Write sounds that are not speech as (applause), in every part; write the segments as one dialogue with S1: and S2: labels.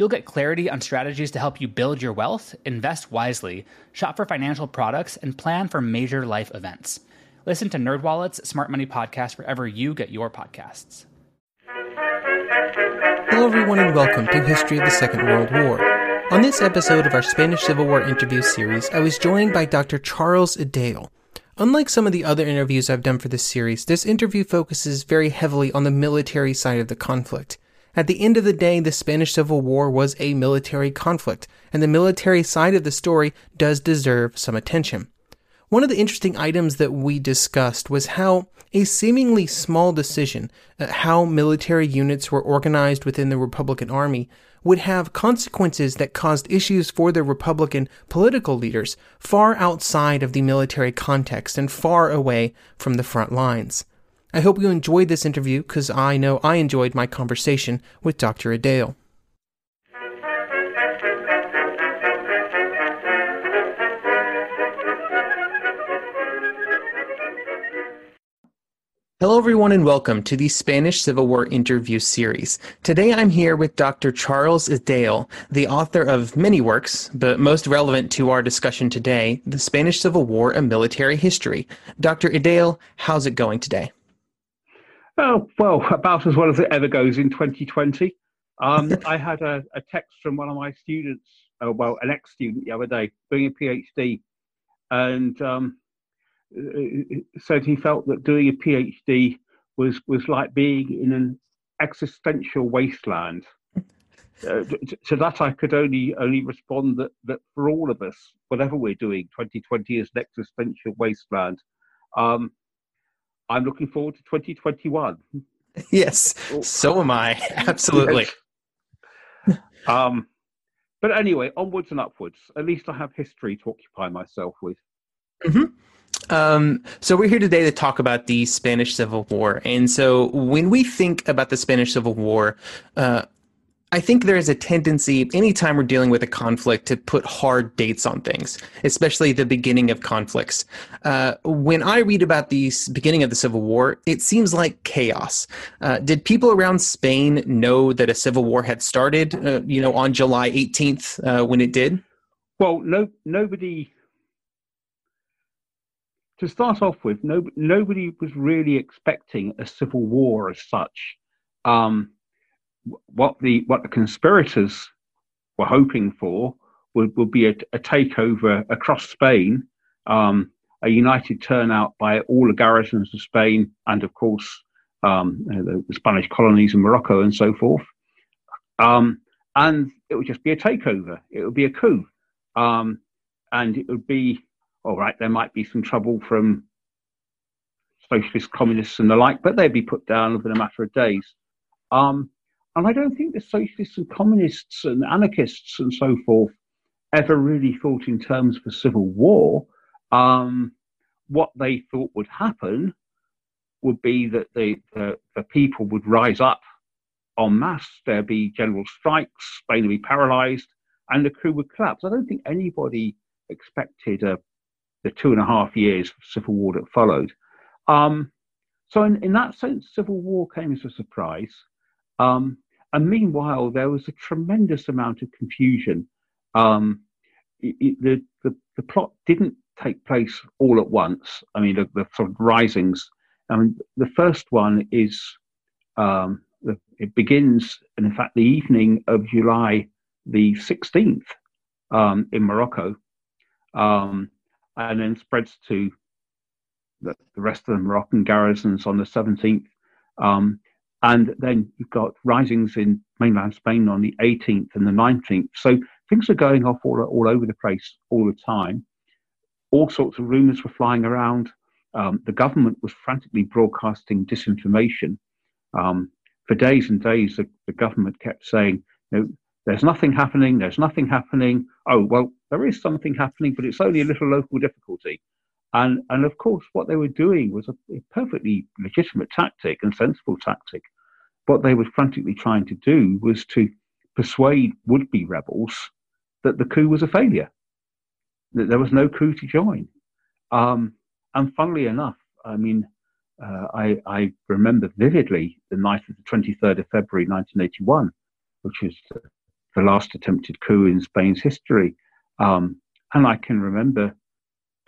S1: You'll get clarity on strategies to help you build your wealth, invest wisely, shop for financial products, and plan for major life events. Listen to NerdWallet's Smart Money Podcast wherever you get your podcasts.
S2: Hello, everyone, and welcome to History of the Second World War. On this episode of our Spanish Civil War interview series, I was joined by Dr. Charles Esdaile. Unlike some of the other interviews I've done for this series, this interview focuses very heavily on the military side of the conflict. At the end of the day, the Spanish Civil War was a military conflict, and the military side of the story does deserve some attention. One of the interesting items that we discussed was how a seemingly small decision, uh, how military units were organized within the Republican Army, would have consequences that caused issues for the Republican political leaders far outside of the military context and far away from the front lines. I hope you enjoyed this interview because I know I enjoyed my conversation with Dr. Esdaile. Hello, everyone, and welcome to the Spanish Civil War interview series. Today I'm here with Dr. Charles Esdaile, the author of many works, but most relevant to our discussion today, The Spanish Civil War, A Military History. Dr. Esdaile, how's it going today?
S3: Oh, well, about as well as it ever goes in 2020. Um, (laughs) I had a, a, text from one of my students, uh, well, an ex student the other day, doing a PhD, and um, said he felt that doing a PhD was, was like being in an existential wasteland. (laughs) Uh, to that, I could only only respond that, that for all of us, whatever we're doing, 2020 is an existential wasteland. Um, I'm looking forward to 2021.
S2: Yes, so am I. (laughs) Absolutely.
S3: Yes. Um, but anyway, onwards and upwards. At least I have history to occupy myself with.
S2: Mm-hmm. Um, so we're here today to talk about the Spanish Civil War. And so when we think about the Spanish Civil War, uh, I think there is a tendency anytime we're dealing with a conflict to put hard dates on things, especially the beginning of conflicts. Uh, when I read about the beginning of the Civil War, it seems like chaos. Uh, did people around Spain know that a civil war had started, uh, you know, on July 18th uh, when it did?
S3: Well, no, nobody. To start off with, no, nobody was really expecting a civil war as such. Um, what the what the conspirators were hoping for would, would be a, a takeover across Spain, um, a united turnout by all the garrisons of Spain, and of course um, the, Spanish colonies in Morocco and so forth. Um, and it would just be a takeover. It would be a coup, um, and it would be all right. There might be some trouble from socialists, communists, and the like, but they'd be put down within a matter of days. Um, and I don't think the socialists and communists and anarchists and so forth ever really thought in terms of a civil war. Um, what they thought would happen would be that the, the, the, people would rise up en masse, there'd be general strikes, Spain would be paralyzed, and the coup would collapse. I don't think anybody expected uh, the two and a half years of civil war that followed. Um, so, in, in that sense, civil war came as a surprise. Um, and meanwhile, there was a tremendous amount of confusion. Um, it, it, the, the, the plot didn't take place all at once. I mean, the, the sort of risings. I mean, the first one is um, it begins, and in fact, the evening of July the 16th. um, in Morocco, um, and then spreads to the, the, rest of the Moroccan garrisons on the 17th. Um, and then you've got risings in mainland Spain on the 18th and the 19th. So things are going off all, all over the place all the time. All sorts of rumors were flying around. Um, the government was frantically broadcasting disinformation. Um, for days and days, the, the government kept saying, you know, there's nothing happening, there's nothing happening. Oh, well, there is something happening, but it's only a little local difficulty. And, and of course, what they were doing was a, perfectly legitimate tactic and sensible tactic. What they were frantically trying to do was to persuade would be rebels that the coup was a failure, that there was no coup to join. Um, and funnily enough, I mean, uh, I, I, remember vividly the night of the 23rd of February 1981, which was the, the last attempted coup in Spain's history. Um, and I can remember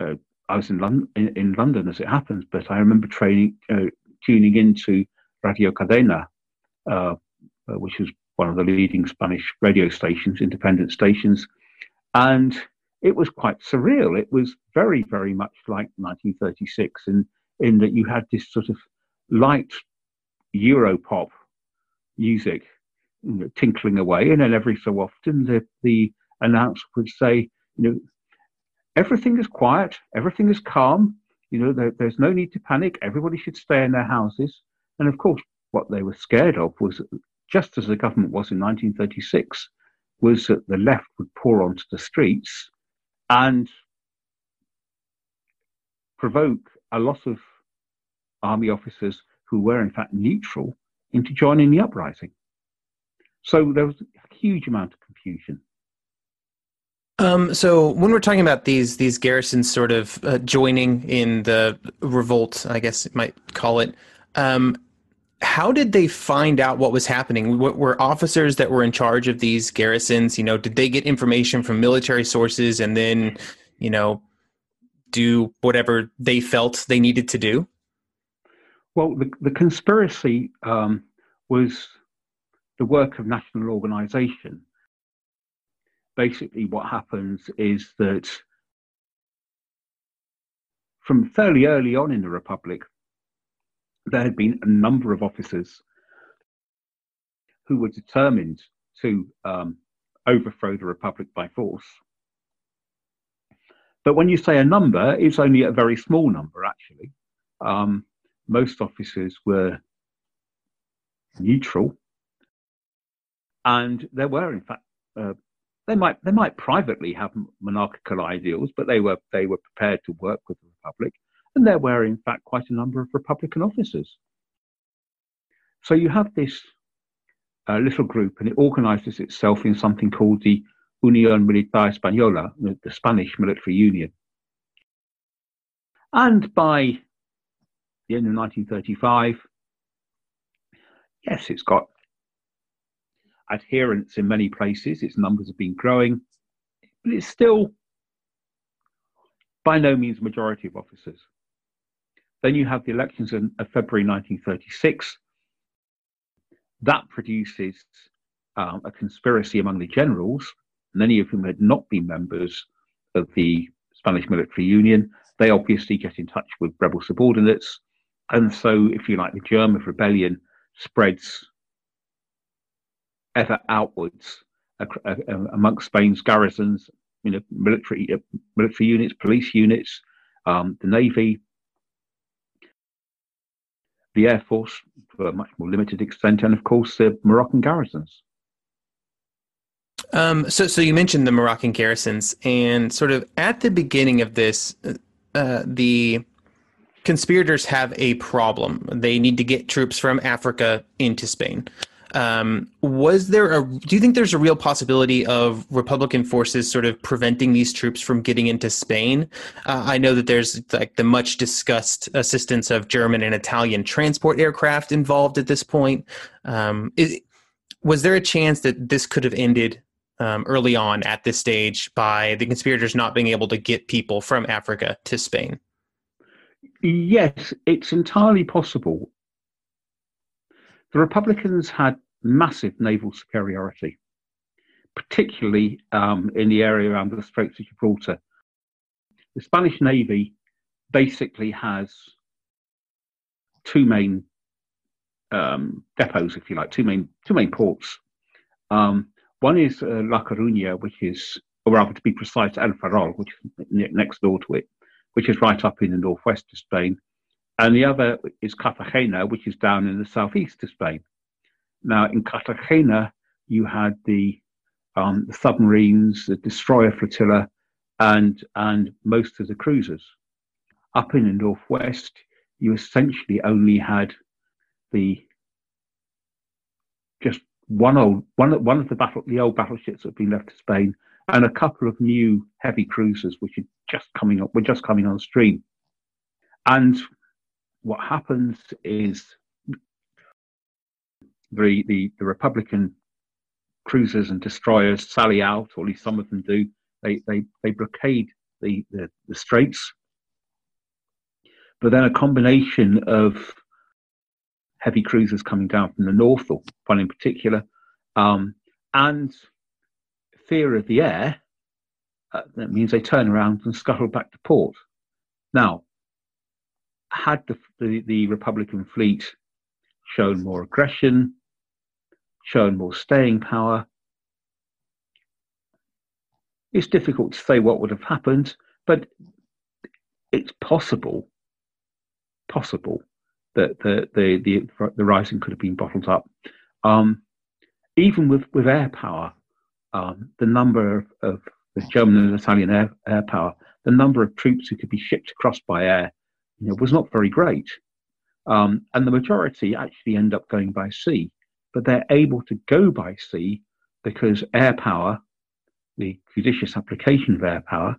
S3: uh, I was in London, in, in, London as it happens, but I remember training, uh, tuning into Radio Cadena, uh, uh, which was one of the leading Spanish radio stations, independent stations, and it was quite surreal. It was very, very much like 1936 in in that you had this sort of light Europop music you know, tinkling away, and then every so often the the announcer would say, you know, everything is quiet, everything is calm. You know, there, there's no need to panic. Everybody should stay in their houses. And of course, what they were scared of was, just as the government was in 1936, was that the left would pour onto the streets and provoke a lot of army officers who were in fact neutral into joining the uprising. So there was a huge amount of confusion.
S2: Um, so when we're talking about these these garrisons sort of uh, joining in the revolt, I guess you might call it, um, how did they find out what was happening? What were officers that were in charge of these garrisons? You know, did they get information from military sources and then, you know, do whatever they felt they needed to do?
S3: Well, the, the conspiracy um, was the work of national organization basically what happens is that from fairly early on in the Republic, there had been a number of officers who were determined to um, overthrow the Republic by force. But when you say a number, it's only a very small number, actually. Um, most officers were neutral, and there were, in fact, uh, they might they might privately have monarchical ideals, but they were they were prepared to work with the republic, and there were in fact quite a number of republican officers. So you have this uh, little group, and it organizes itself in something called the Unión Militar Española, the Spanish military union. And by the end of 1935, yes, it's got adherents in many places. Its numbers have been growing, but it's still by no means majority of officers. Then you have the elections in, of February 1936. That produces um, a conspiracy among the generals, many of whom had not been members of the Spanish military union. They obviously get in touch with rebel subordinates. And so, if you like, the germ of rebellion spreads ever outwards amongst Spain's garrisons, you know, military uh, military units, police units, um, the navy, the air force to a much more limited extent, and of course the Moroccan garrisons.
S2: Um, so, so you mentioned the Moroccan garrisons, and sort of at the beginning of this, uh, the conspirators have a problem. They need to get troops from Africa into Spain. Um, was there a? Do you think there's a real possibility of Republican forces sort of preventing these troops from getting into Spain? Uh, I know that there's like the much discussed assistance of German and Italian transport aircraft involved at this point. Um, is, was there a chance that this could have ended um, early on at this stage by the conspirators not being able to get people from Africa to Spain?
S3: Yes, it's entirely possible. The Republicans had massive naval superiority. particularly um, in the area around the Straits of Gibraltar. The Spanish Navy basically has two main um, depots, if you like, two main two main ports. Um, one is uh, La Coruña, which is, or rather to be precise, El Ferrol, which is next door to it, which is right up in the northwest of Spain, and the other is Cartagena, which is down in the southeast of Spain. Now, in Cartagena, you had the, um, the submarines, the destroyer flotilla, and and most of the cruisers. Up in the northwest, you essentially only had the just one old one one of the battle the old battleships that had been left to Spain and a couple of new heavy cruisers which are just coming up were just coming on stream. And what happens is the, the, the Republican cruisers and destroyers sally out, or at least some of them do. They, they, they blockade the, the, the straits. But then a combination of heavy cruisers coming down from the north, or one in particular, um, and fear of the air, uh, that means they turn around and scuttle back to port. Now, had the, the, the Republican fleet shown more aggression, shown more staying power, it's difficult to say what would have happened, but it's possible, possible that the the the, the rising could have been bottled up. Um, even with, with air power, um, the number of, of, the German and Italian air, air power, the number of troops who could be shipped across by air you know, was not very great. Um, and the majority actually end up going by sea, but they're able to go by sea because air power, the judicious application of air power,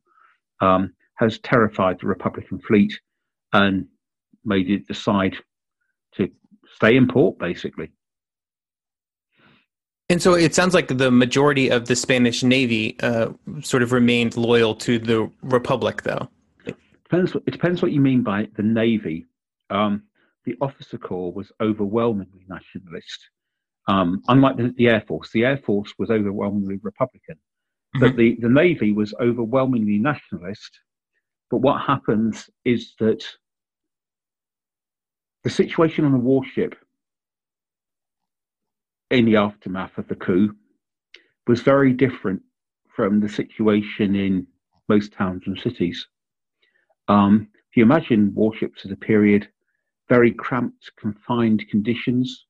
S3: um, has terrified the Republican fleet and made it decide to stay in port, basically.
S2: And so it sounds like the majority of the Spanish Navy uh, sort of remained loyal to the Republic, though
S3: depends. It depends what you mean by the navy. Um, the officer corps was overwhelmingly nationalist, um, unlike the, the, air force. The air force was overwhelmingly Republican, mm-hmm. but the, the navy was overwhelmingly nationalist. But what happens is that the situation on a warship in the aftermath of the coup was very different from the situation in most towns and cities. Um, if you imagine warships at a period, very cramped, confined conditions,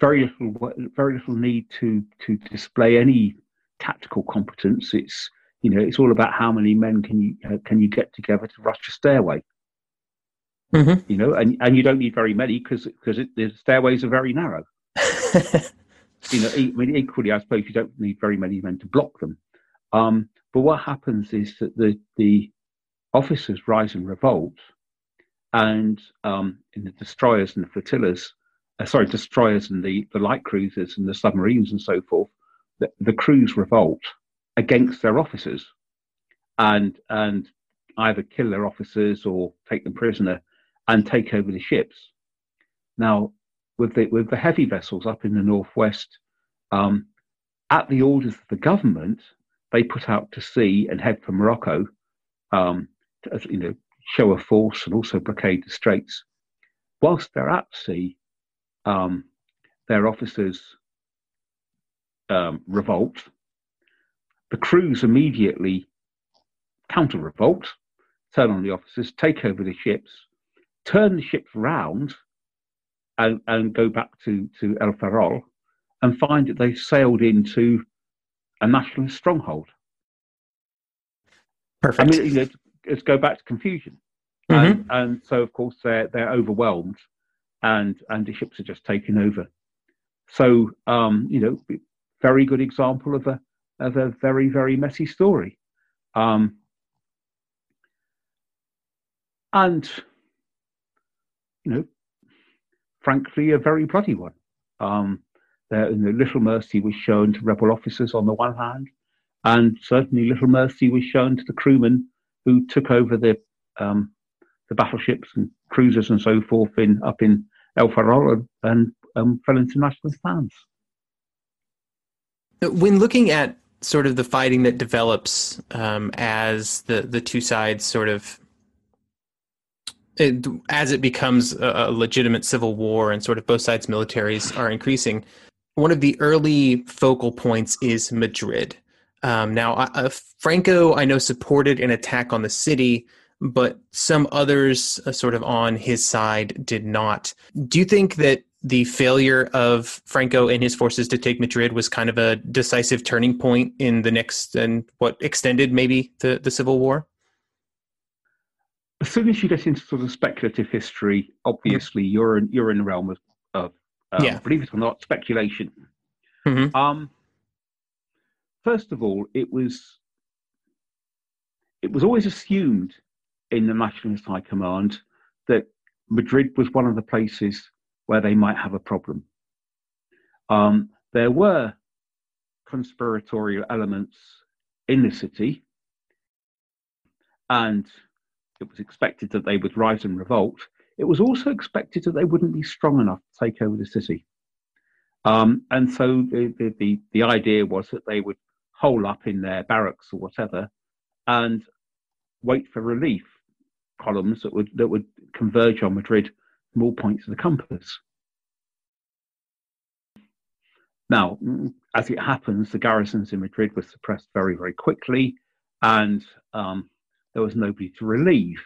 S3: very little, very little need to to display any tactical competence. It's you know, it's all about how many men can you uh, can you get together to rush a stairway. Mm-hmm. You know, and, and you don't need very many because because the stairways are very narrow. (laughs) you know, I mean, equally, I suppose you don't need very many men to block them. Um, but what happens is that the, the officers rise in revolt, and um, in the destroyers and the flotillas, uh, sorry, destroyers and the, the light cruisers and the submarines and so forth, the, the crews revolt against their officers and and either kill their officers or take them prisoner and take over the ships. Now, with the with the heavy vessels up in the northwest, um, at the orders of the government, they put out to sea and head for Morocco, um, to, you know, show a force and also blockade the straits. Whilst they're at sea, um, their officers um, revolt. The crews immediately counter revolt, turn on the officers, take over the ships, turn the ships round, and, and go back to, to El Ferrol and find that they sailed into a nationalist stronghold.
S2: Perfect.
S3: I mean, you know, let's go back to confusion. Mm-hmm. And, and, so, of course, they're, they're overwhelmed and, and the ships are just taken over. So, um, you know, very good example of a, of a very, very messy story. Um, and, you know, frankly, a very bloody one. Um, there, little mercy was shown to rebel officers on the one hand, and certainly little mercy was shown to the crewmen who took over the um, the battleships and cruisers and so forth in up in El Ferrol and um, fell into nationalist hands.
S2: When looking at sort of the fighting that develops um, as the the two sides sort of it, as it becomes a, a, legitimate civil war and sort of both sides' militaries are increasing, one of the early focal points is Madrid. Um, now, uh, Franco, I know, supported an attack on the city, but some others, uh, sort of on his side, did not. Do you think that the failure of Franco and his forces to take Madrid was kind of a decisive turning point in the next and what extended maybe the, the civil war?
S3: as soon as you get into sort of speculative history, obviously mm-hmm. you're in you're in the realm of, of um, yeah. believe it or not, speculation. Mm-hmm. Um, first of all, it was it was always assumed in the Nationalist High Command that Madrid was one of the places where they might have a problem. Um, there were conspiratorial elements in the city, and it was expected that they would rise and revolt. It was also expected that they wouldn't be strong enough to take over the city. Um, and so the, the, the, the idea was that they would hole up in their barracks or whatever and wait for relief columns that would, that would converge on Madrid from all points of the compass. Now, as it happens, the garrisons in Madrid were suppressed very, very quickly, and um, there was nobody to relieve.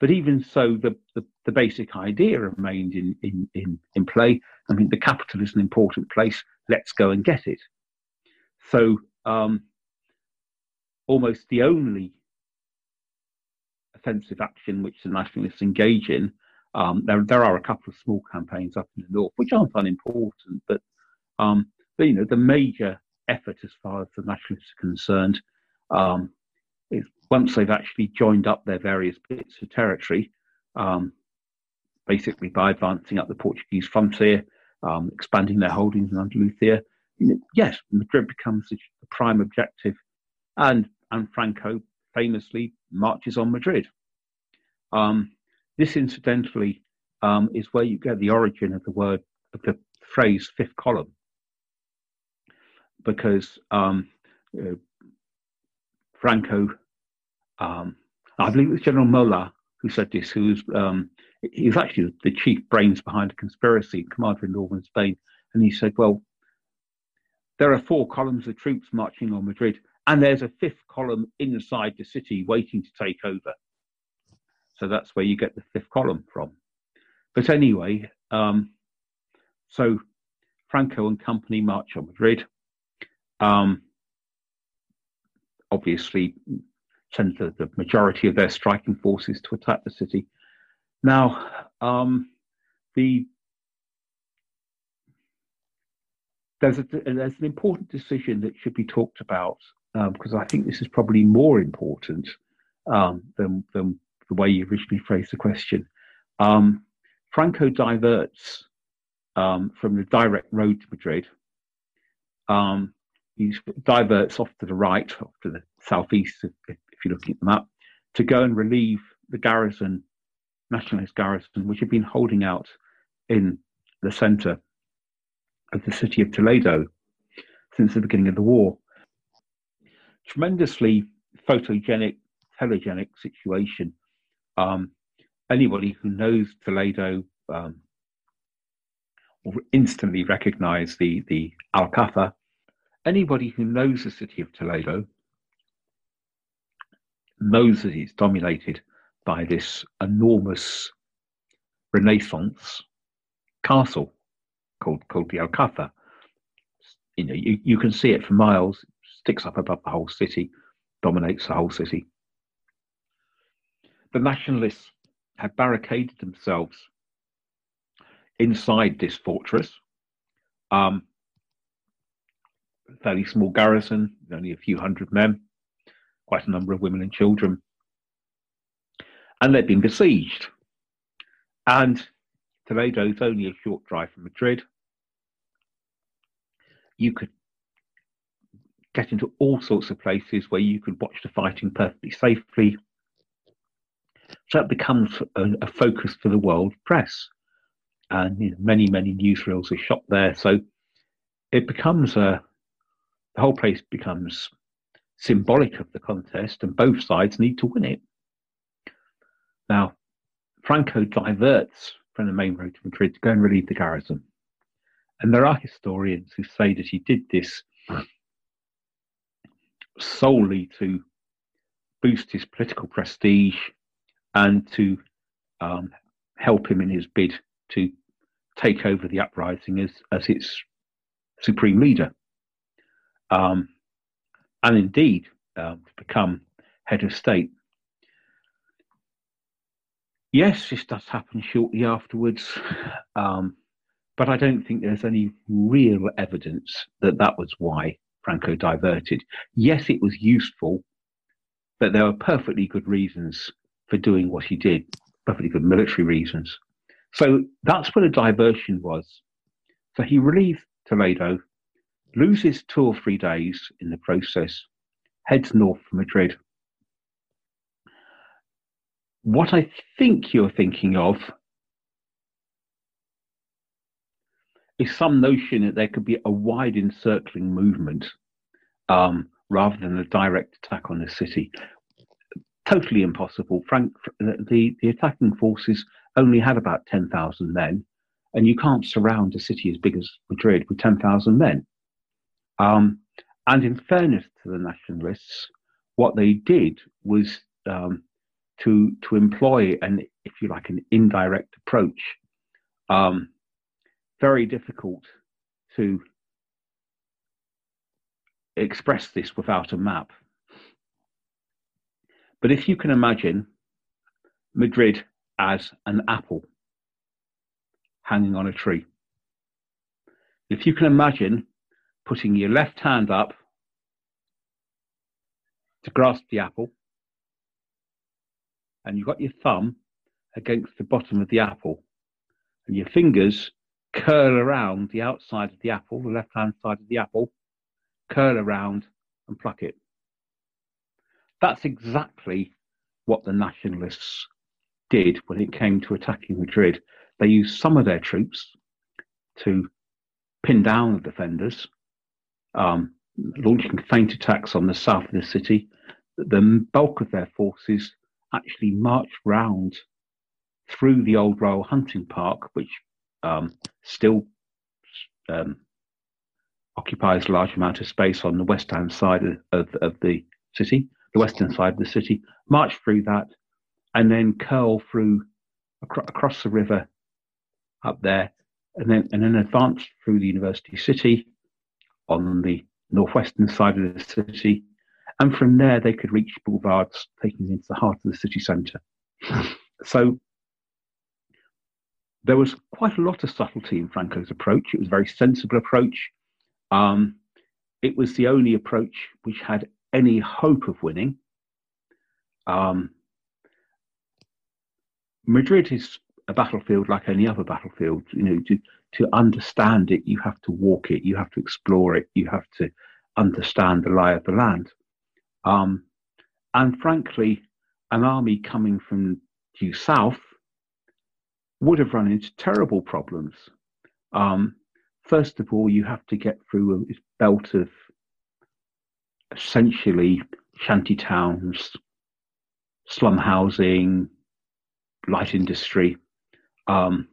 S3: But even so, the, the, the basic idea remained in, in, in, in play. I mean, the capital is an important place. Let's go and get it. So, um, almost the only offensive action which the nationalists engage in, um, there, there are a couple of small campaigns up in the north which aren't unimportant, but, um, but you know, the major effort as far as the nationalists are concerned um, is once they've actually joined up their various bits of territory, um, basically by advancing up the Portuguese frontier, um, expanding their holdings in Andalusia, yes, Madrid becomes the prime objective, and and Franco famously marches on Madrid. Um, this, incidentally, um, is where you get the origin of the word of the phrase fifth column, because um, uh, Franco um, I believe it was General Mola who said this, who was, um, he was actually the chief brains behind the conspiracy, commander in northern Spain. And he said, well, there are four columns of troops marching on Madrid, and there's a fifth column inside the city waiting to take over. So that's where you get the fifth column from. But anyway, um, so Franco and company march on Madrid. Um, obviously, send the, the majority of their striking forces to attack the city. Now, um, the there's a, there's an important decision that should be talked about because um, I think this is probably more important um, than than the way you originally phrased the question. Um, Franco diverts um, from the direct road to Madrid. Um, he diverts off to the right, off to the southeast, if you're looking at the map, to go and relieve the garrison, nationalist garrison, which had been holding out in the centre of the city of Toledo since the beginning of the war. Tremendously photogenic, telegenic situation. Um, anybody who knows Toledo um, will instantly recognize the, the Alcazar. Anybody who knows the city of Toledo knows that it's dominated by this enormous Renaissance castle called called the Alcazar. You know, you, you can see it for miles, sticks up above the whole city, dominates the whole city. The nationalists had barricaded themselves inside this fortress. Um, fairly small garrison, only a few hundred men quite a number of women and children. And they'd been besieged. And Toledo is only a short drive from Madrid. You could get into all sorts of places where you could watch the fighting perfectly safely. So it becomes a, a focus for the world press. And you know, many, many newsreels are shot there. So it becomes a, the whole place becomes symbolic of the contest, and both sides need to win it. Now, Franco diverts from the main road to Madrid to go and relieve the garrison. And there are historians who say that he did this solely to boost his political prestige and to um, help him in his bid to take over the uprising as, as its supreme leader. Um, and indeed, um, to become head of state. Yes, this does happen shortly afterwards, um, but I don't think there's any real evidence that that was why Franco diverted. Yes, it was useful, but there were perfectly good reasons for doing what he did, perfectly good military reasons. So that's what a diversion was. So he relieved Toledo, loses two or three days in the process, heads north for Madrid. What I think you're thinking of is some notion that there could be a wide encircling movement um, rather than a direct attack on the city. Totally impossible. Frank, the, the attacking forces only had about 10,000 men, and you can't surround a city as big as Madrid with 10,000 men. Um, and in fairness to the nationalists, what they did was um, to to employ an, if you like, an indirect approach. Um, very difficult to express this without a map. But if you can imagine Madrid as an apple hanging on a tree, if you can imagine putting your left hand up to grasp the apple, and you've got your thumb against the bottom of the apple, and your fingers curl around the outside of the apple, the left hand side of the apple, curl around and pluck it. That's exactly what the nationalists did when it came to attacking Madrid. They used some of their troops to pin down the defenders, um, launching feint attacks on the south of the city. The bulk of their forces actually marched round through the old Royal Hunting Park, which um, still um, occupies a large amount of space on the west western side of, of, of, the city, the western side of the city, march through that, and then curl through acro- across the river up there, and then and then advance through the university city on the northwestern side of the city, and from there they could reach boulevards taking into the heart of the city centre. (laughs) So there was quite a lot of subtlety in Franco's approach. It was a very sensible approach. Um, it was the only approach which had any hope of winning. Um, Madrid is a battlefield like any other battlefield. You know, to understand it, you have to walk it, you have to explore it, you have to understand the lie of the land. Um, and frankly, an army coming from due south would have run into terrible problems. Um, first of all, you have to get through a belt of essentially shanty towns, slum housing, light industry. Um,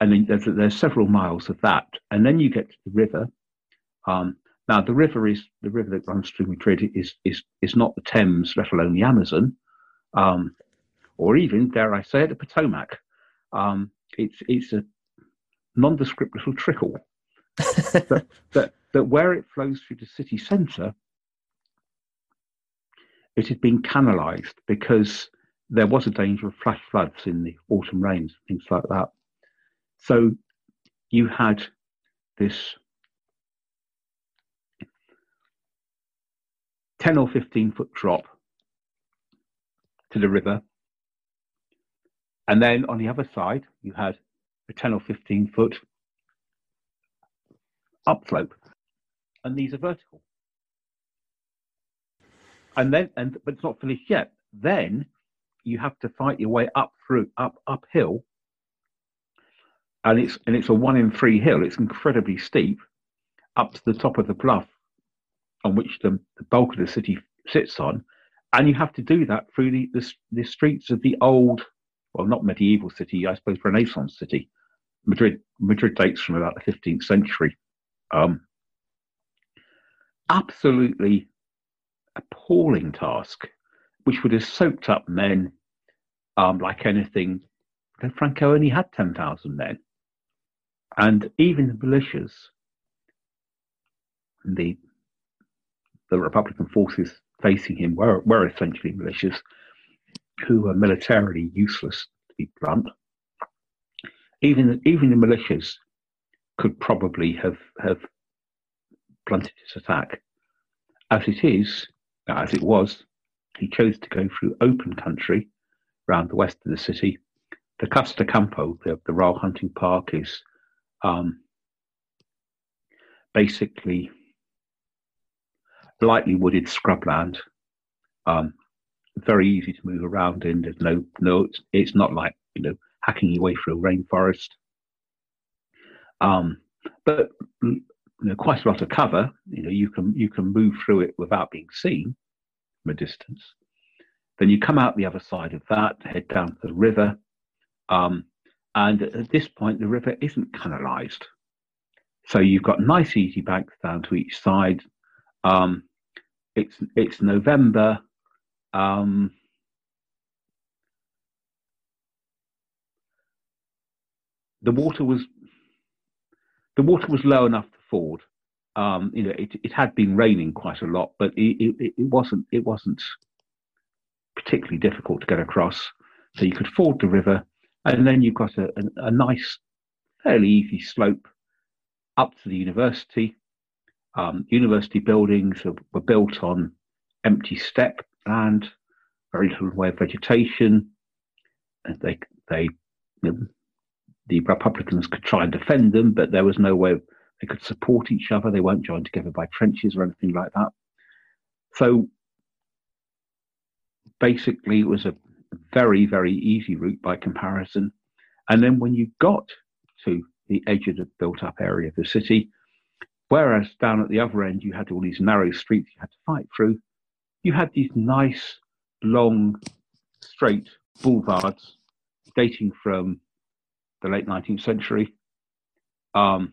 S3: and then there's, there's, several miles of that. And then you get to the river. Um, now, the river is the river that runs through Madrid is, is, is not the Thames, let alone the Amazon, um, or even, dare I say it, the Potomac. Um, it's, it's a nondescript little trickle (laughs) but, but, but where it flows through the city centre, it had been canalised because there was a danger of flash floods in the autumn rains, things like that. So you had this 10 or 15 foot drop to the river. And then on the other side, you had a 10 or 15 foot upslope, and these are vertical. And then, and but it's not finished yet. Then you have to fight your way up through up uphill, and it's and it's a one in three hill. It's incredibly steep up to the top of the bluff on which the, the bulk of the city sits on, and you have to do that through the, the, the streets of the old, well, not medieval city, I suppose, Renaissance city. Madrid Madrid dates from about the 15th century. Um, absolutely appalling task, which would have soaked up men um, like anything. Franco only had 10,000 men. And even the militias, the, the Republican forces facing him were, were essentially militias who were militarily useless, to be blunt. Even, even the militias could probably have, have blunted his attack. As it is, as it was, he chose to go through open country around the west of the city. The Casa de Campo, the, the Royal Hunting Park, is um, basically lightly wooded scrubland. Um, very easy to move around in. There's no no. It's, it's not like you know hacking your way through a rainforest. Um, but you know, quite a lot of cover. You know, you can you can move through it without being seen from a distance. Then you come out the other side of that, head down to the river, um, and at this point the river isn't canalised. So you've got nice easy banks down to each side. Um, it's it's November. Um, the water was the water was low enough to ford. Um, you know, it, it had been raining quite a lot, but it, it, it wasn't it wasn't particularly difficult to get across. So you could ford the river, and then you've got a, a, a nice, fairly easy slope up to the university. Um, university buildings were built on empty steppe land, very little way of vegetation. And they they you know, the Republicans could try and defend them, but there was no way they could support each other. They weren't joined together by trenches or anything like that. So basically, it was a very, very easy route by comparison. And then when you got to the edge of the built up area of the city, whereas down at the other end you had all these narrow streets you had to fight through, you had these nice, long, straight boulevards dating from the late 19th century. Um,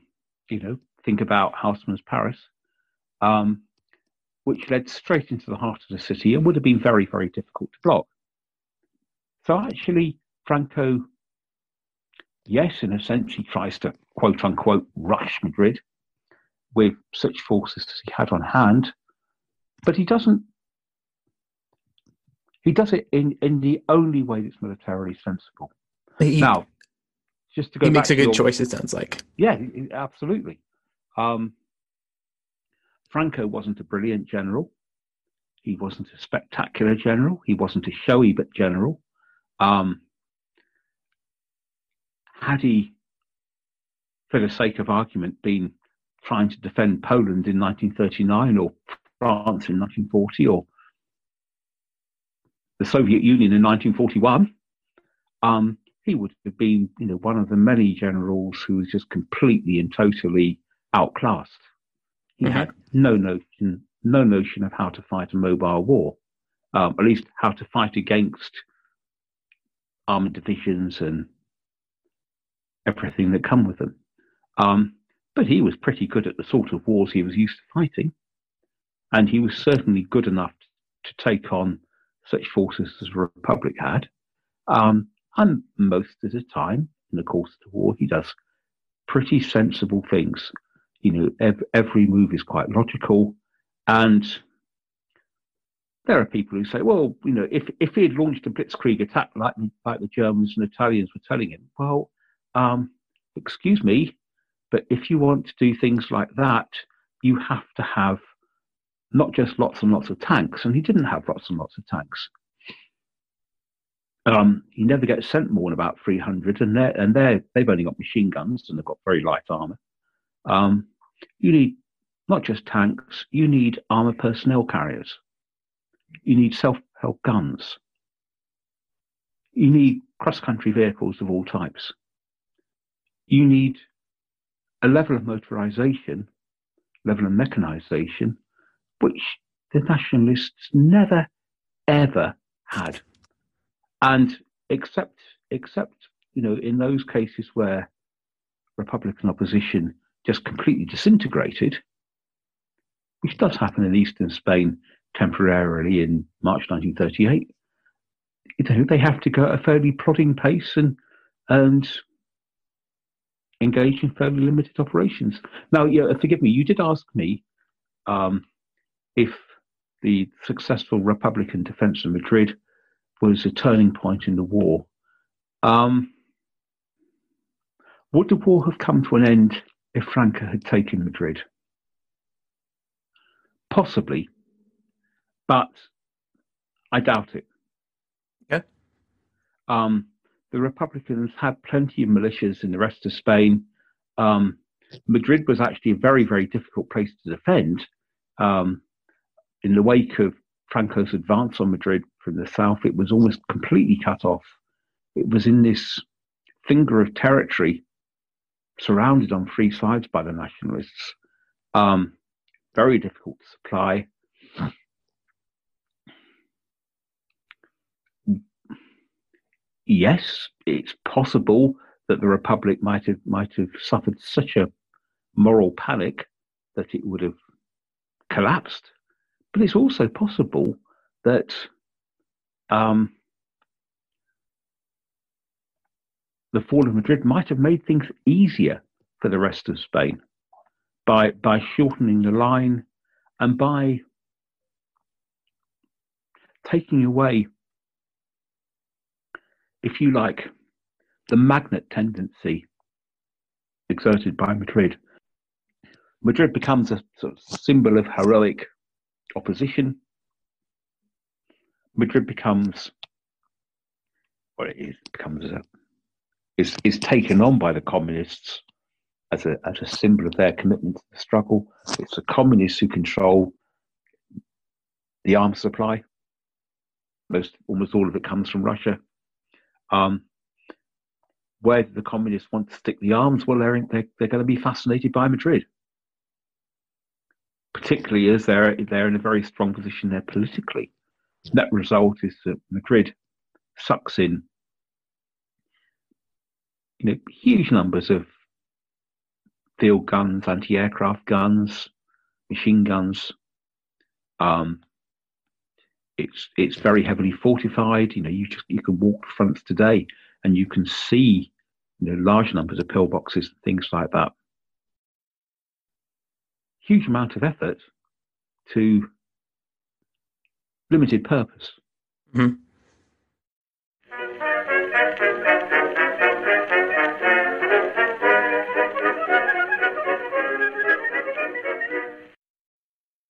S3: you know, think about Haussmann's Paris, um, which led straight into the heart of the city and would have been very, very difficult to block. So actually, Franco, yes, in a sense, he tries to quote unquote rush Madrid with such forces as he had on hand, but he doesn't. He does it in, in the only way that's militarily sensible.
S2: He,
S3: now, just to go.
S2: He makes a good
S3: your,
S2: choice. It sounds like.
S3: Yeah, absolutely. Um, Franco wasn't a brilliant general. He wasn't a spectacular general. He wasn't a showy but general. Um, had he, for the sake of argument, been trying to defend Poland in 1939 or France in 1940 or the Soviet Union in 1941, um, he would have been, you know, one of the many generals who was just completely and totally outclassed. He mm-hmm. had no notion, no notion of how to fight a mobile war, um, at least how to fight against armored divisions and everything that come with them. Um, but he was pretty good at the sort of wars he was used to fighting, and he was certainly good enough to take on such forces as the Republic had. Um, and most of the time, in the course of the war, he does pretty sensible things. You know, ev- every move is quite logical. And there are people who say, well, you know, if, if he had launched a blitzkrieg attack like, like the Germans and Italians were telling him, well, um, excuse me, but if you want to do things like that, you have to have not just lots and lots of tanks. And he didn't have lots and lots of tanks. Um, he never gets sent more than about 300, and they're, and they're, they've only got machine guns and they've got very light armor. Um, you need not just tanks, you need armor personnel carriers. You need self help guns. You need cross country vehicles of all types. You need a level of motorization, level of mechanization which the nationalists never, ever had. And except, except, you know, in those cases where Republican opposition just completely disintegrated, which does happen in eastern Spain temporarily in March 1938, you know, they have to go at a fairly plodding pace and and engage in fairly limited operations. Now, yeah, forgive me, you did ask me um, if the successful Republican defense of Madrid was a turning point in the war. Um, would the war have come to an end if Franco had taken Madrid? Possibly, but I doubt it.
S2: Yeah.
S3: Um, the Republicans had plenty of militias in the rest of Spain. Um, Madrid was actually a very, very difficult place to defend. Um, in the wake of Franco's advance on Madrid from the south, it was almost completely cut off. It was in this finger of territory, surrounded on three sides by the nationalists. Um, very difficult to supply. Yes, it's possible that the Republic might have might have suffered such a moral panic that it would have collapsed. But it's also possible that um, the fall of Madrid might have made things easier for the rest of Spain by by shortening the line and by taking away if you like, the magnet tendency exerted by Madrid. Madrid becomes a sort of symbol of heroic opposition. Madrid becomes, or it is, becomes a, is is taken on by the communists as a as a symbol of their commitment to the struggle. It's the communists who control the arms supply. Most almost all of it comes from Russia. Um, where the communists want to stick the arms, well, they're, they're, they're going to be fascinated by Madrid, particularly as they're, they're in a very strong position there politically. Net result is that Madrid sucks in you know, huge numbers of field guns, anti-aircraft guns, machine guns. Um, it's it's very heavily fortified. You know, you just you can walk the fronts today and you can see you know large numbers of pillboxes and things like that. Huge amount of effort to limited purpose.
S2: Mm-hmm.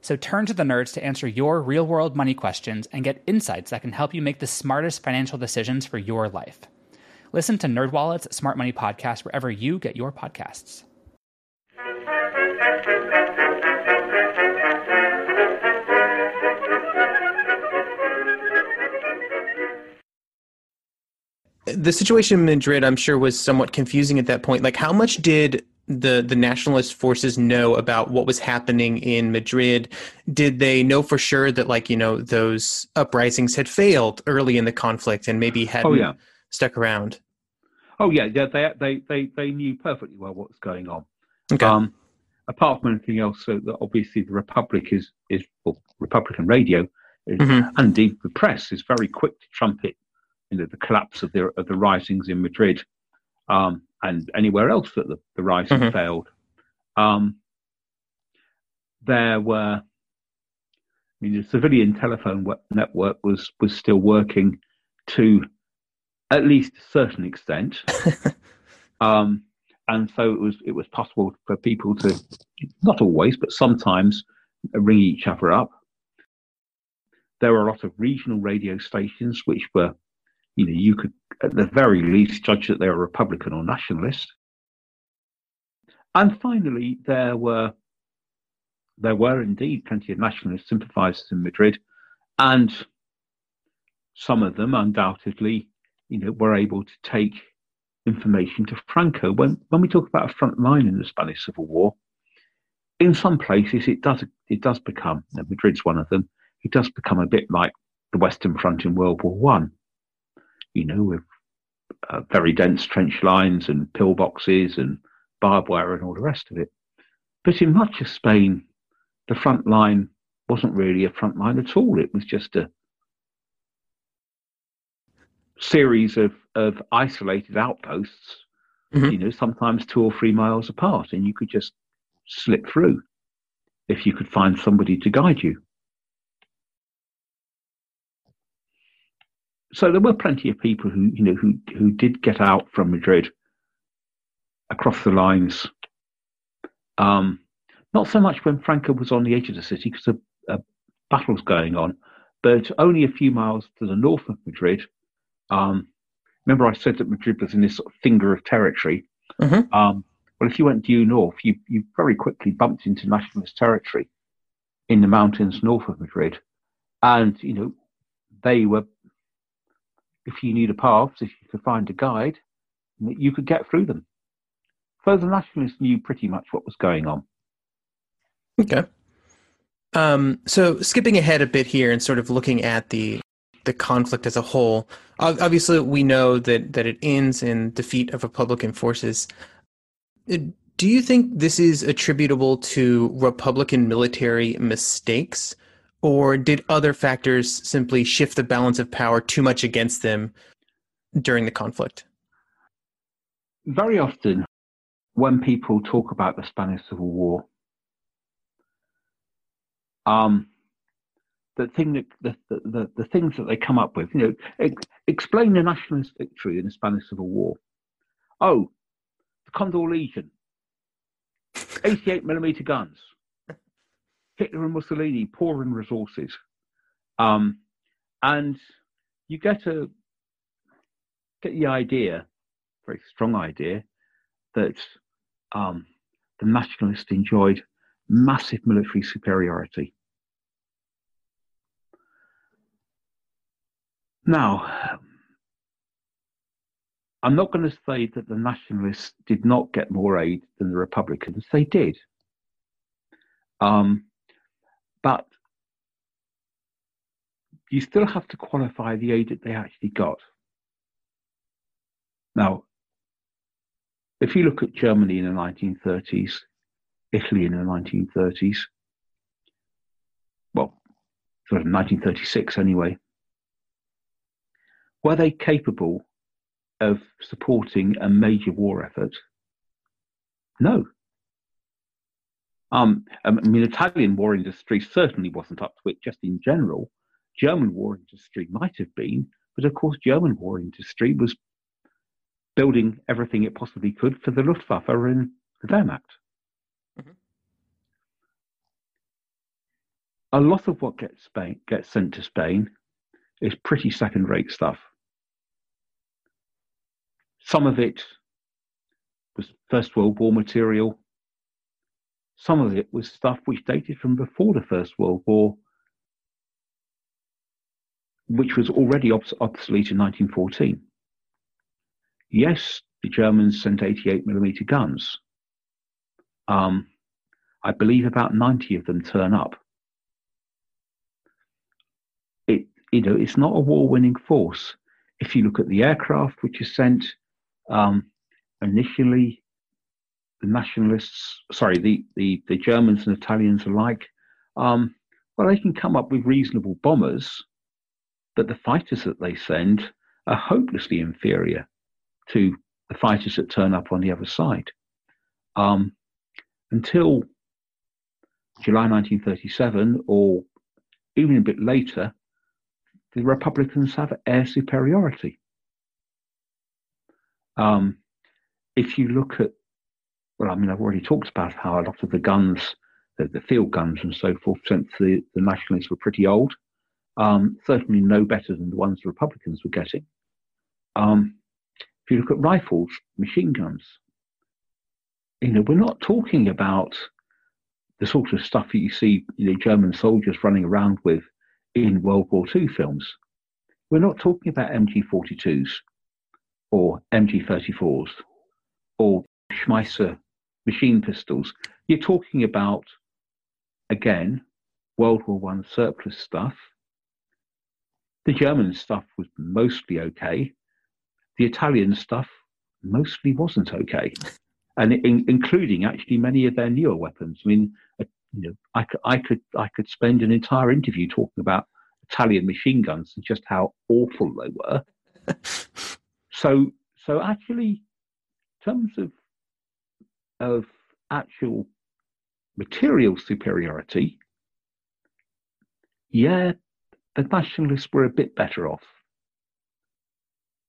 S1: So turn to the nerds to answer your real world money questions and get insights that can help you make the smartest financial decisions for your life. Listen to NerdWallet's Smart Money Podcast wherever you get your podcasts.
S2: The the situation in Madrid, I'm sure, was somewhat confusing at that point. Like, how much did the the nationalist forces know about what was happening in Madrid? Did they know for sure that, like, you know, those uprisings had failed early in the conflict and maybe hadn't
S3: Oh, yeah.
S2: stuck around?
S3: Oh yeah, yeah. They they they they knew perfectly well what was going on.
S2: Okay.
S3: Um, apart from anything else, so that obviously the Republic is is well, Republican radio, is,
S2: Mhm.
S3: and indeed the press is very quick to trumpet, you know, the collapse of the of the risings in Madrid, um, and anywhere else that the, the rising
S2: Mhm.
S3: failed. Um, there were, I mean, the civilian telephone network was was still working to at least a certain extent. (laughs) um, and so it was it was possible for people to not always but sometimes ring each other up there were a lot of regional radio stations which were you know you could at the very least judge that they were republican or nationalist and finally there were there were indeed plenty of nationalist sympathizers in madrid and some of them undoubtedly you know were able to take information to Franco. When when we talk about a front line in the Spanish Civil War, in some places it does it does become and Madrid's one of them. It does become a bit like the Western Front in World War One. You know, with uh, very dense trench lines and pillboxes and barbed wire and all the rest of it. But in much of Spain, the front line wasn't really a front line at all. It was just a series of, of isolated outposts,
S2: Mhm.
S3: you know, sometimes two or three miles apart, and you could just slip through if you could find somebody to guide you. So there were plenty of people who, you know, who, who did get out from Madrid across the lines. Um, not so much when Franco was on the edge of the city because a, a battle's going on, but only a few miles to the north of Madrid, um, remember, I said that Madrid was in this sort of finger of territory.
S2: Mhm.
S3: Um, well, if you went due north, you, you very quickly bumped into nationalist territory in the mountains north of Madrid. And, you know, they were, if you knew the paths, if you could find a guide, that you could get through them. So the nationalists knew pretty much what was going on.
S2: Okay. Um, so skipping ahead a bit here and sort of looking at the the conflict as a whole. Obviously, we know that that it ends in defeat of Republican forces. Uh, Do you think this is attributable to Republican military mistakes, or did other factors simply shift the balance of power too much against them during the conflict?
S3: Very often, when people talk about the Spanish Civil War, um, the thing that the, the, the, things that they come up with, you know, ex- explain the nationalist victory in the Spanish Civil War. Oh, the Condor Legion, 88 millimeter guns, Hitler and Mussolini pouring resources, um, and you get a get the idea, very strong idea, that um, the nationalists enjoyed massive military superiority. Now, I'm not going to say that the nationalists did not get more aid than the Republicans. They did. Um, but you still have to qualify the aid that they actually got. Now, if you look at Germany in the 1930s, Italy in the 1930s, well, sort of 1936 anyway, were they capable of supporting a major war effort? No. Um, I mean, Italian war industry certainly wasn't up to it just in general. German war industry might have been, but of course, German war industry was building everything it possibly could for the Luftwaffe and the Wehrmacht.
S2: Mhm.
S3: A lot of what gets Spain gets sent to Spain is pretty second-rate stuff. Some of it was First World War material. Some of it was stuff which dated from before the First World War, which was already obs- obsolete in 1914. yes, the Germans sent 88 millimeter guns. Um, I believe about 90 of them turn up. It, you know, it's not a war-winning force. If you look at the aircraft which is sent, um, initially, the nationalists, sorry, the, the, the Germans and Italians alike, um, well, they can come up with reasonable bombers, but the fighters that they send are hopelessly inferior to the fighters that turn up on the other side. Um, until July 1937, or even a bit later, the Republicans have air superiority. Um, if you look at, well, I mean, I've already talked about how a lot of the guns, the, the field guns and so forth, since the, the nationalists were pretty old, um, certainly no better than the ones the Republicans were getting. Um, if you look at rifles, machine guns, you know, we're not talking about the sort of stuff that you see you know, German soldiers running around with in World War II films. We're not talking about MG42s or MG34s or Schmeisser machine pistols. You're talking about, again, World War One surplus stuff. The German stuff was mostly okay the Italian stuff mostly wasn't okay, (laughs) and in, including actually many of their newer weapons. I mean, uh, you know, I, could I could I could spend an entire interview talking about Italian machine guns and just how awful they were. (laughs) so so actually, in terms of of actual material superiority, yeah, the nationalists were a bit better off.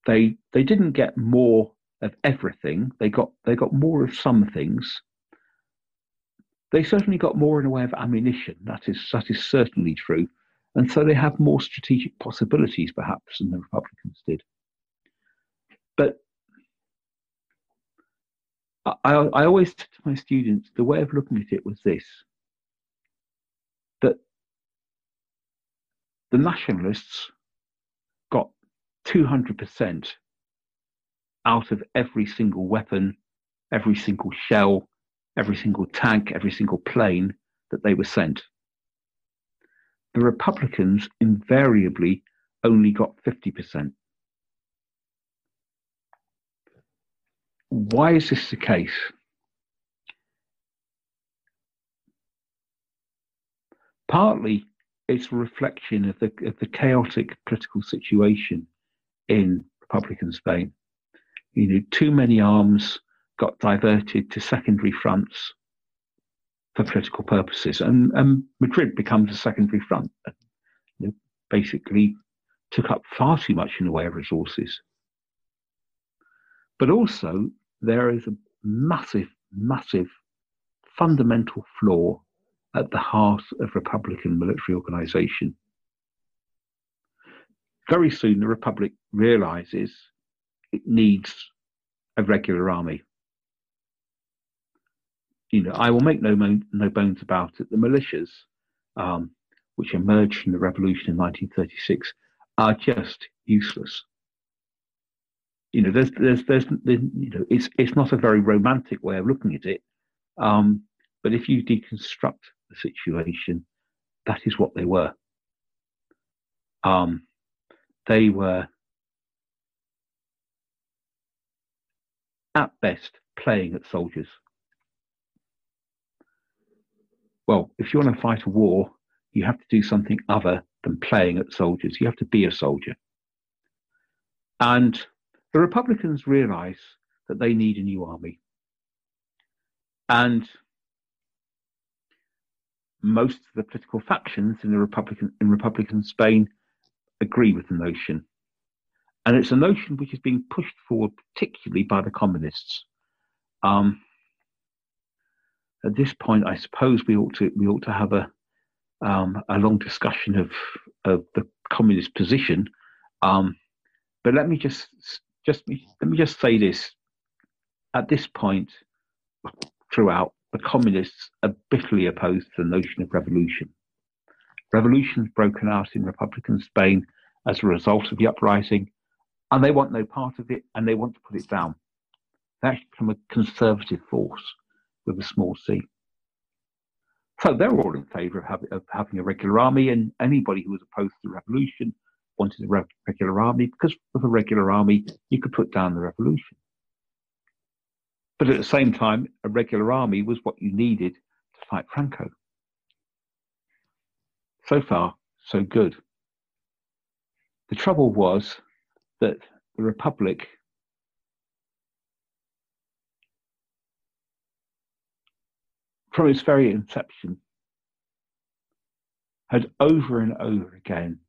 S3: They they didn't get more of everything. They got they got more of some things. They certainly got more in the way of ammunition. That is that is certainly true, and so they have more strategic possibilities perhaps than the Republicans did. But I, I always to my students the way of looking at it was this: that the nationalists got 200% out of every single weapon, every single shell, every single tank, every single plane that they were sent. The Republicans invariably only got 50%. Why is this the case? Partly it's a reflection of the, of the chaotic political situation in Republican Spain. You know, too many arms got diverted to secondary fronts for political purposes, and, and Madrid becomes a secondary front. You know, basically, took up far too much in the way of resources. But also, there is a massive, massive fundamental flaw at the heart of Republican military organization very soon the Republic realizes it needs a regular army. You know, I will make no, no bones about it. The militias, um, which emerged from the revolution in 1936, are just useless. You know, there's, there's, there's, you know, it's, it's not a very romantic way of looking at it. Um, but if you deconstruct the situation, that is what they were. Um, they were at best playing at soldiers. Well, if you want to fight a war, you have to do something other than playing at soldiers. You have to be a soldier. And the Republicans realize that they need a new army. And most of the political factions in the Republican in Republican Spain agree with the notion. And it's a notion which is being pushed forward particularly by the communists. Um, at this point, I suppose we ought to we ought to have a um, a long discussion of of the communist position. Um, but let me just just let me just say this: at this point, throughout, the communists are bitterly opposed to the notion of revolution. Revolutions broken out in Republican Spain as a result of the uprising and they want no part of it, and they want to put it down. They actually become a conservative force with a small c. So they're all in favour of, have, of, having a regular army, and anybody who was opposed to the revolution wanted a regular army because with a regular army you could put down the revolution. But at the same time, a regular army was what you needed to fight Franco. So far, so good. The trouble was that the Republic from its very inception had over and over again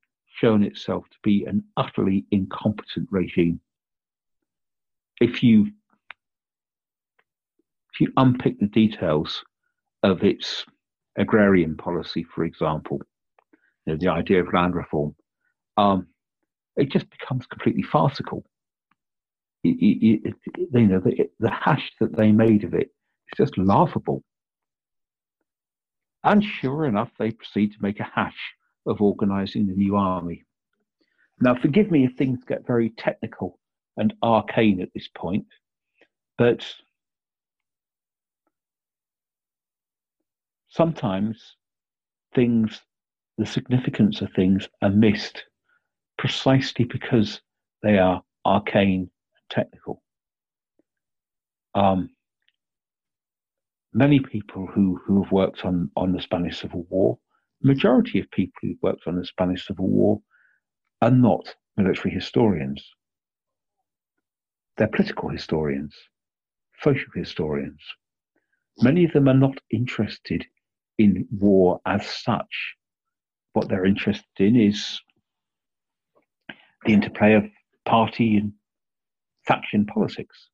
S3: shown itself to be an utterly incompetent regime. If you if you unpick the details of its agrarian policy, for example, you know, the idea of land reform, um, it just becomes completely farcical. It, it, it, you know, the, the hash that they made of it is just laughable. And sure enough, they proceed to make a hash of organizing the new army. Now, forgive me if things get very technical and arcane at this point, but sometimes things, the significance of things are missed precisely because they are arcane and technical. Um, many people who, who have worked on, on the Spanish Civil War, majority of people who've worked on the Spanish Civil War are not military historians. They're political historians, social historians. Many of them are not interested in war as such. What they're interested in is the interplay of party and faction politics.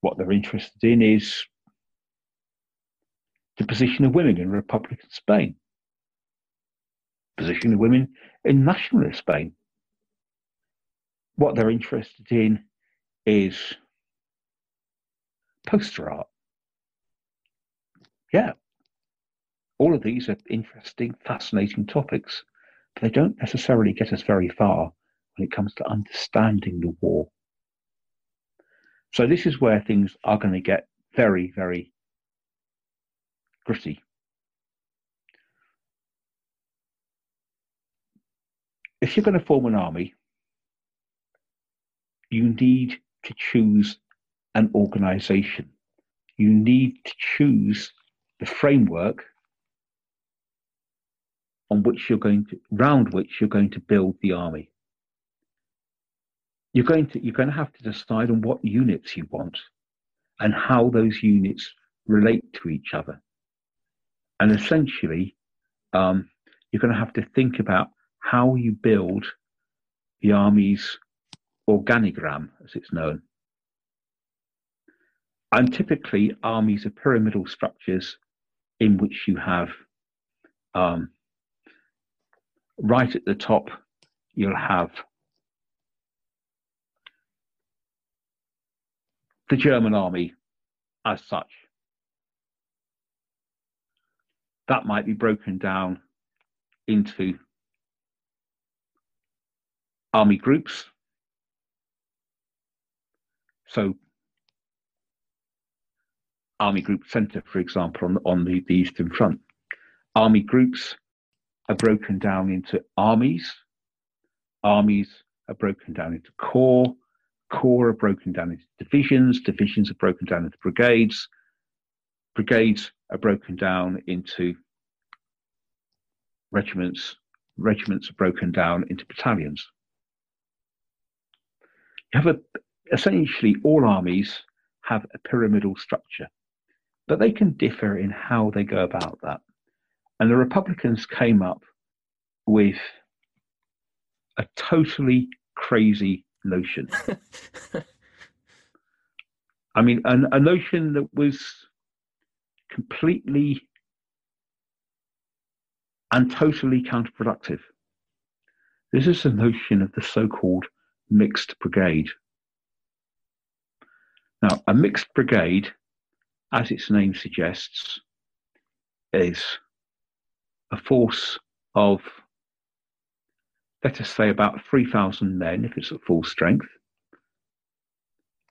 S3: What they're interested in is the position of women in Republican Spain, position of women in nationalist Spain. What they're interested in is poster art. Yeah, all of these are interesting, fascinating topics, but they don't necessarily get us very far when it comes to understanding the war. So, this is where things are going to get very, very gritty. If you're going to form an army, you need to choose an organization. You need to choose the framework on which you're going to round which you're going to build the army. You're going to you're going to have to decide on what units you want and how those units relate to each other. And essentially, um, you're going to have to think about how you build the army's organigram, as it's known. And typically, armies are pyramidal structures in which you have um, right at the top, you'll have the German army as such. That might be broken down into army groups. So, Army Group Centre, for example, on, on the, the Eastern Front. Army groups are broken down into armies. Armies are broken down into corps. Corps are broken down into divisions. Divisions are broken down into brigades. Brigades are broken down into regiments. Regiments are broken down into battalions. Have a, essentially all armies have a pyramidal structure, but they can differ in how they go about that. And the Republicans came up with a totally crazy notion. (laughs) I mean, an, a notion that was completely and totally counterproductive. This is the notion of the so called mixed brigade. Now, a mixed brigade, as its name suggests, is a force of let us say about 3,000 men if it's at full strength.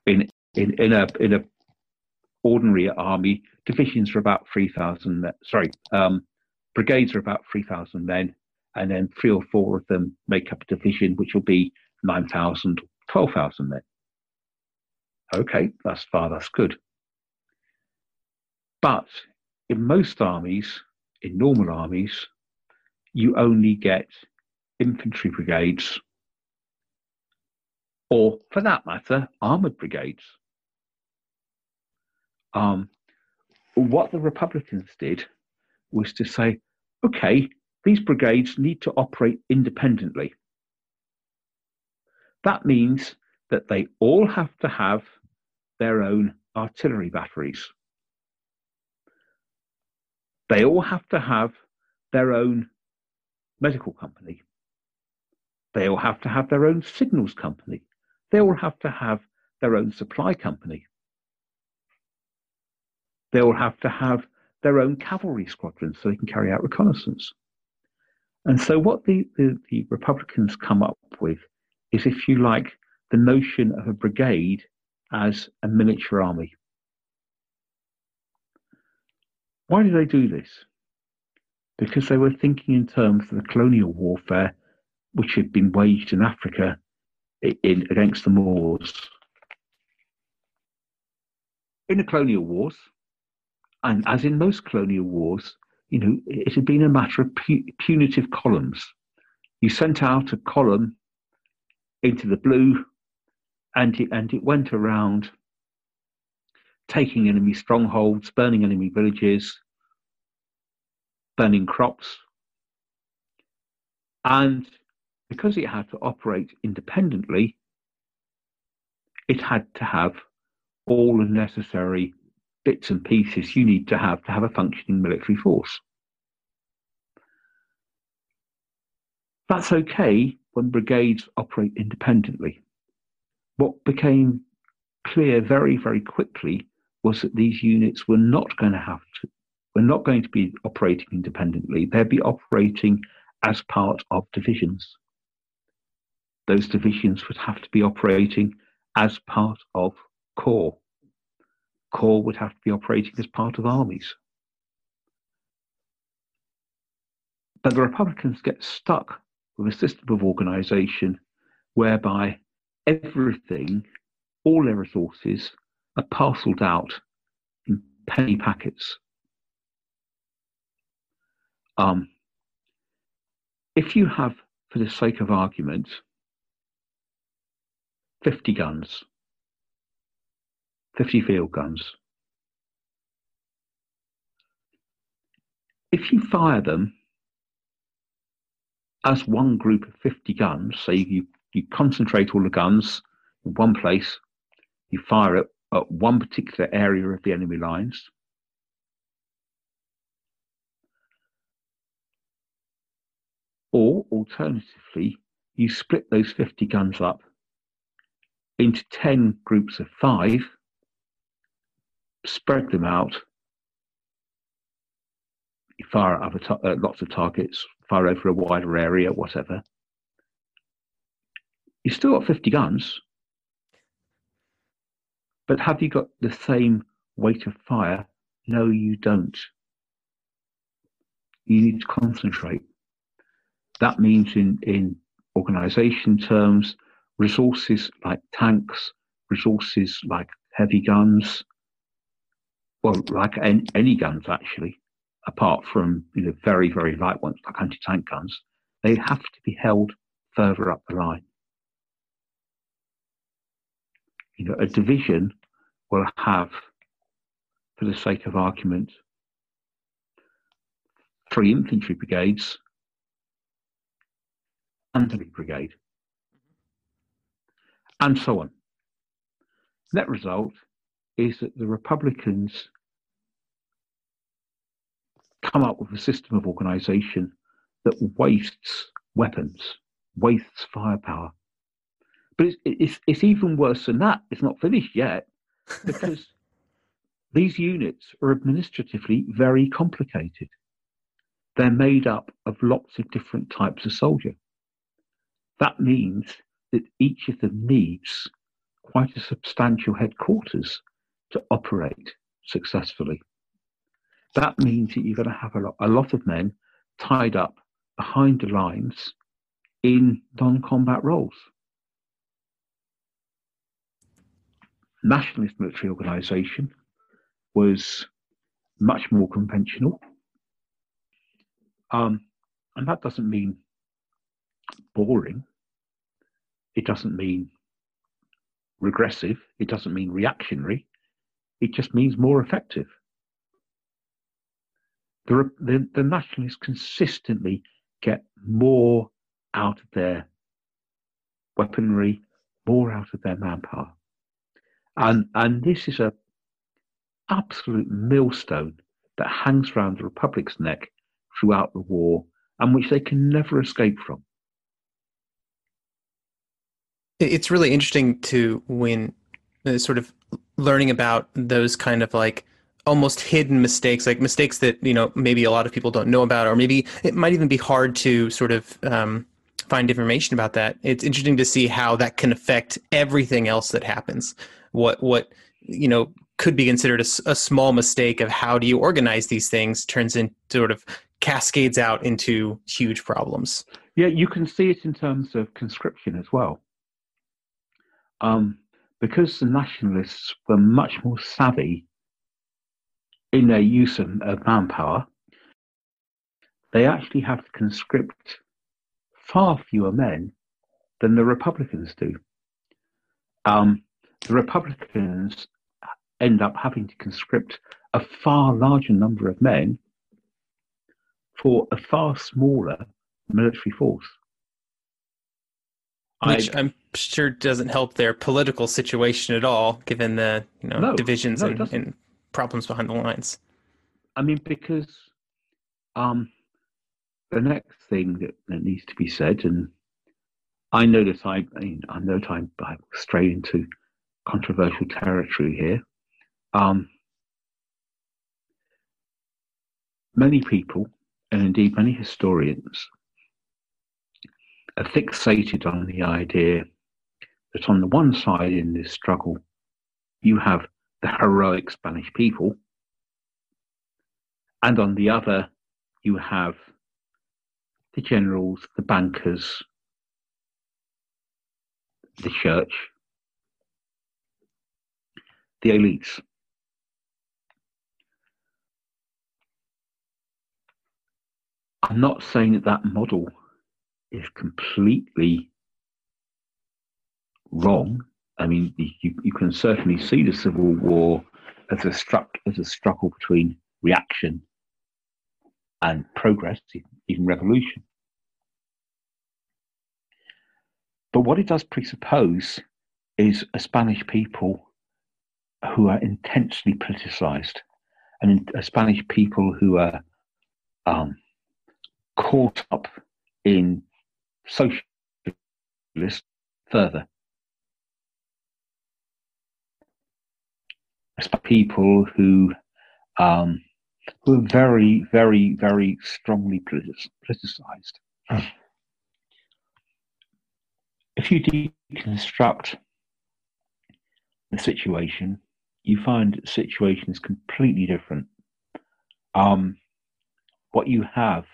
S3: In, in, in a, in a ordinary army, divisions are about 3,000, men, sorry, um, brigades are about 3,000 men, and then three or four of them make up a division, which will be 9,000, 12,000 men. Okay, that's far, that's good. But in most armies, in normal armies, you only get infantry brigades, or for that matter, armored brigades. Um, what the Republicans did was to say, okay, these brigades need to operate independently. That means that they all have to have their own artillery batteries. They all have to have their own medical company. They all have to have their own signals company. They all have to have their own supply company. They all have to have their own cavalry squadrons so they can carry out reconnaissance. And so, what the, the, the Republicans come up with is, if you like, the notion of a brigade as a miniature army. Why did they do this? Because they were thinking in terms of the colonial warfare which had been waged in Africa in, against the Moors. In the colonial wars, and as in most colonial wars, you know, it had been a matter of pu- punitive columns. You sent out a column into the blue, and it, and it went around taking enemy strongholds, burning enemy villages, burning crops. And because it had to operate independently, it had to have all the necessary bits and pieces you need to have to have a functioning military force. That's okay when brigades operate independently. What became clear very, very quickly was that these units were not going to have to, were not going to be operating independently. They'd be operating as part of divisions those divisions would have to be operating as part of corps. Corps would have to be operating as part of armies. But the Republicans get stuck with a system of organization whereby everything, all their resources, are parceled out in penny packets. Um, if you have, for the sake of argument, 50 guns, 50 field guns. If you fire them as one group of 50 guns, so you, you concentrate all the guns in one place, you fire it at one particular area of the enemy lines. Or alternatively, you split those 50 guns up into 10 groups of five, spread them out, you fire at ta- uh, lots of targets, fire over a wider area, whatever. You've still got 50 guns, but have you got the same weight of fire? No, you don't. You need to concentrate. That means, in, in organization terms, resources like tanks, resources like heavy guns, well, like any, any guns actually, apart from you know very very light ones like anti-tank guns, they have to be held further up the line. You know, a division will have, for the sake of argument, three infantry brigades and a brigade and so on. Net result is that the Republicans come up with a system of organization that wastes weapons, wastes firepower. But it's, it's, it's even worse than that. It's not finished yet (laughs) because these units are administratively very complicated. They're made up of lots of different types of soldier. that means that each of them needs quite a substantial headquarters to operate successfully. That means that you're going to have a lot, a lot of men tied up behind the lines in non combat roles. Nationalist military organization was much more conventional. Um, and that doesn't mean boring. It doesn't mean regressive. It doesn't mean reactionary. It just means more effective. The, the, the nationalists consistently get more out of their weaponry, more out of their manpower. And, and this is a absolute millstone that hangs around the Republic's neck throughout the war and which they can never escape from.
S2: It's really interesting to when uh, sort of learning about those kind of like almost hidden mistakes, like mistakes that you know maybe a lot of people don't know about, or maybe it might even be hard to sort of um, find information about that. It's interesting to see how that can affect everything else that happens. What what you know could be considered a, a small mistake of how do you organize these things turns into sort of cascades out into huge problems.
S3: Yeah, you can see it in terms of conscription as well. Um, because the nationalists were much more savvy in their use of, of manpower, they actually have to conscript far fewer men than the Republicans do. Um, the Republicans end up having to conscript a far larger number of men for a far smaller military force.
S2: Which I, am sure doesn't help their political situation at all, given the you know no, divisions no, and, and, problems behind the lines.
S3: I mean, because um, the next thing that, that needs to be said, and I know that I, I, mean, I know that I'm, I'm straight into controversial territory here. Um, many people, and indeed many historians, are fixated on the idea that on the one side in this struggle, you have the heroic Spanish people, and on the other, you have the generals, the bankers, the church, the elites. I'm not saying that that model is completely wrong. I mean, you, you can certainly see the Civil War as a, struck, as a struggle between reaction and progress, even revolution. But what it does presuppose is a Spanish people who are intensely politicized and a Spanish people who are um, caught up in socialist further. People who um, were very, very, very strongly politicized. If you deconstruct the situation, you find the situation is completely different. Um, what you have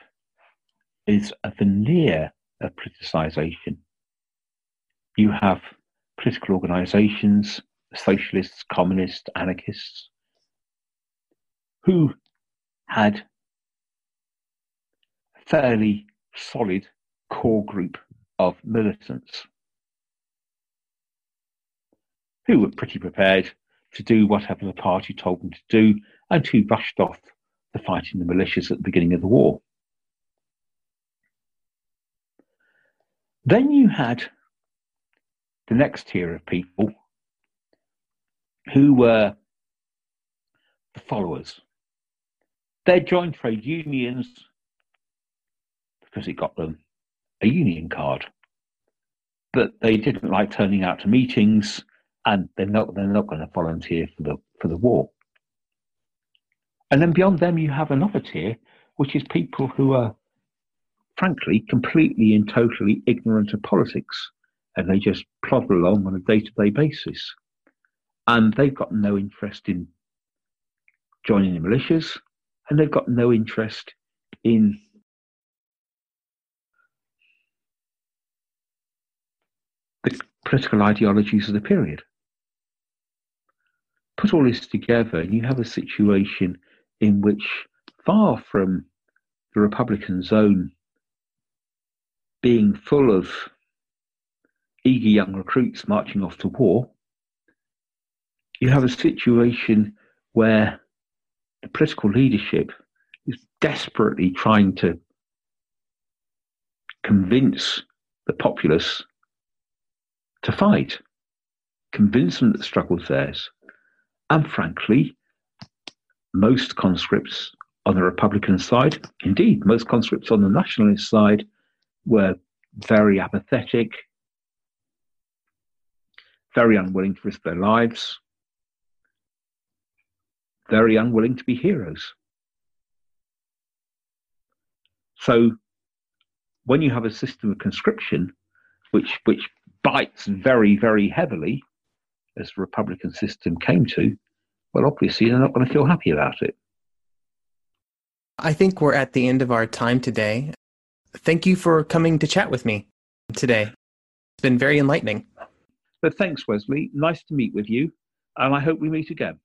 S3: is a veneer of politicization. You have political organizations, socialists, communists, anarchists, who had a fairly solid core group of militants who were pretty prepared to do whatever the party told them to do and who rushed off the fighting the militias at the beginning of the war. Then you had the next tier of people who were the followers. They joined trade unions because it got them a union card. But they didn't like turning out to meetings and they're not they're not going to volunteer for the for the war. And then beyond them you have another tier, which is people who are frankly, completely and totally ignorant of politics. And they just plod along on a day to day basis. And they've got no interest in joining the militias, and they've got no interest in the political ideologies of the period. Put all this together, and you have a situation in which, far from the Republican zone being full of eager young recruits marching off to war, you have a situation where the political leadership is desperately trying to convince the populace to fight, convince them that the struggle's theirs. And frankly, most conscripts on the Republican side, indeed, most conscripts on the nationalist side, were very apathetic, very unwilling to risk their lives, very unwilling to be heroes. So, when you have a system of conscription, which which bites very very heavily, as the Republican system came to, well, obviously they're not going to feel happy about it.
S2: I think we're at the end of our time today. Thank you for coming to chat with me today. It's been very enlightening.
S3: But thanks, Wesley. Nice to meet with you, and I hope we meet again.